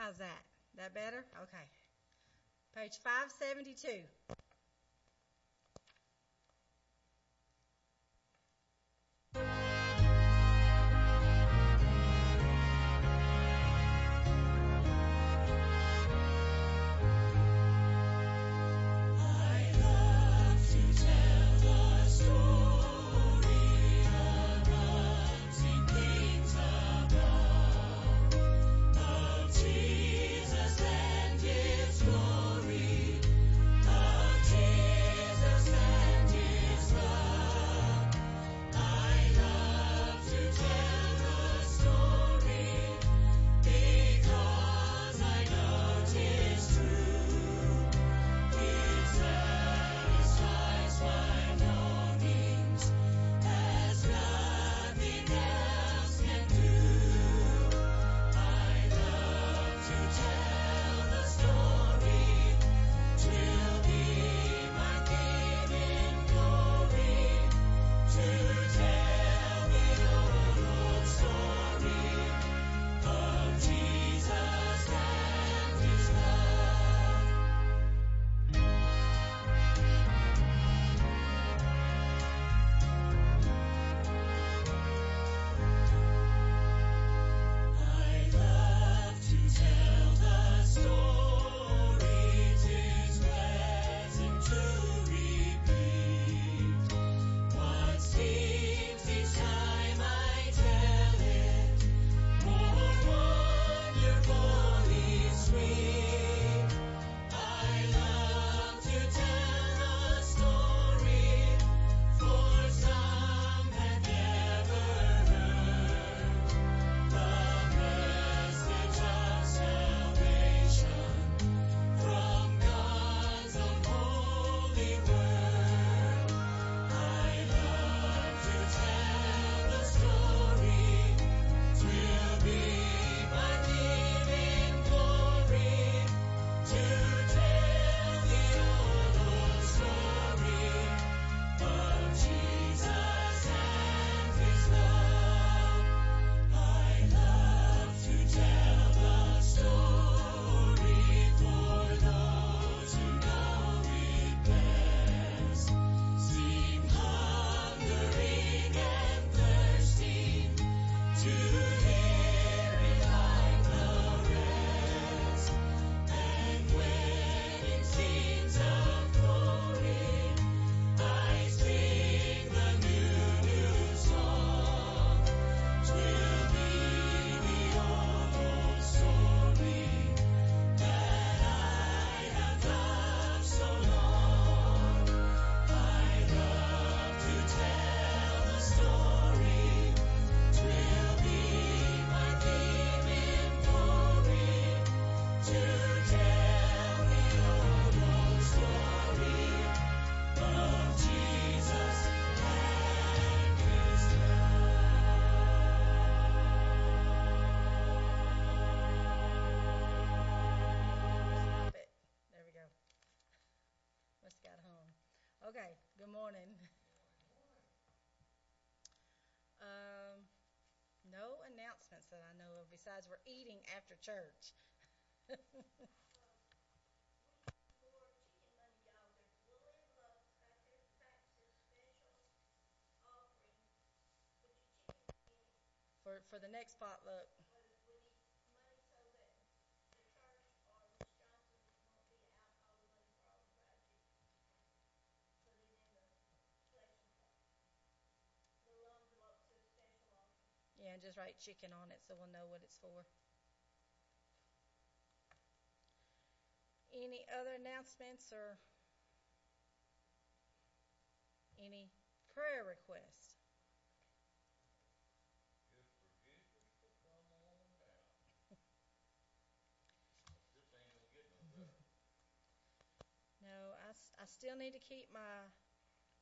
How's that? That better? Okay. Page 572. just got home. Okay, good morning. Um, no announcements that I know of besides we're eating after church. for for the next potluck. and just write chicken on it so we'll know what it's for. Any other announcements or any prayer requests? No, I, I still need to keep my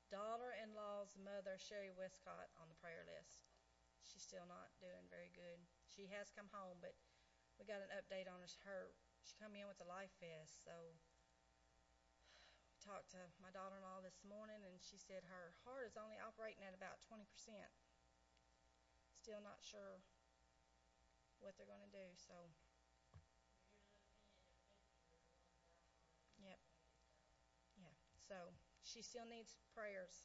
daughter in law's mother, Sherry Westcott, on the prayer list she's still not doing very good. She has come home, but we got an update on her. She come in with a life vest, so we talked to my daughter-in-law this morning, and she said her heart is only operating at about 20%. Still not sure what they're going to do, so. Yep. Yeah. So she still needs prayers.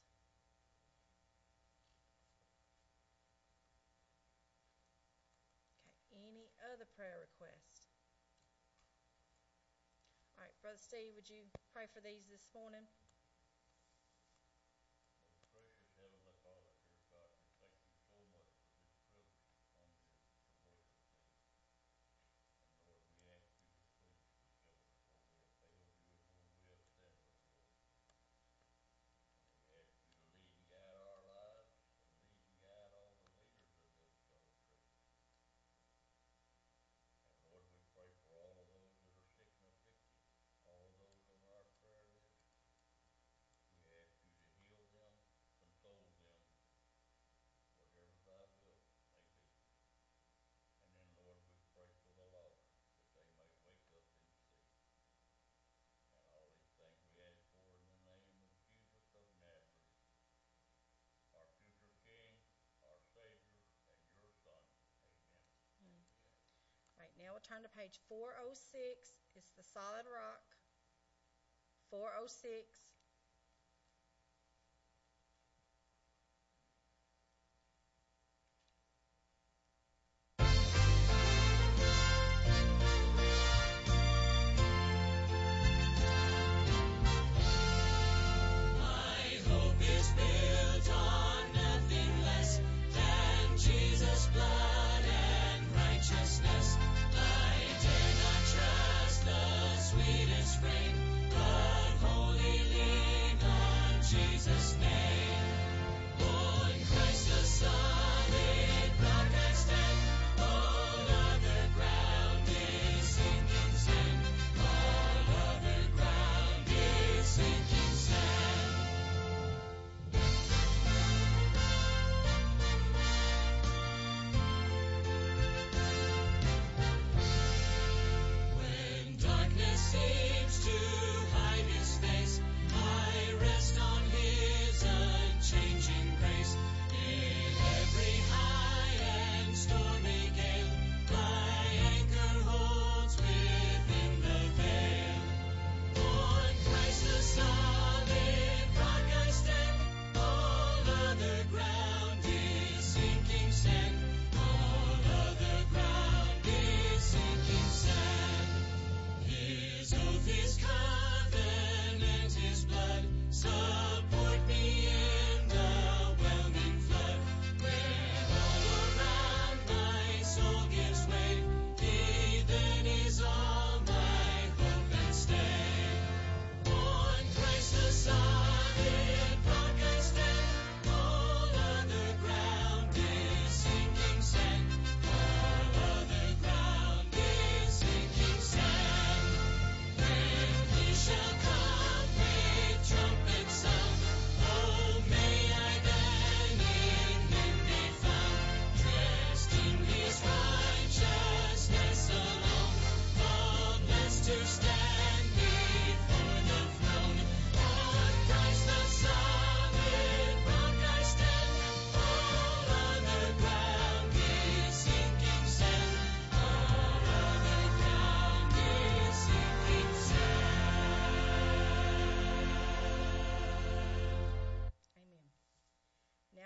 other prayer request? All right, Brother Steve, would you pray for these this morning? Y'all turn to page 406. It's the solid rock. 406.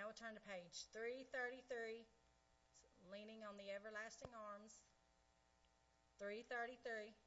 now we'll turn to page 333, leaning on the everlasting arms. 333.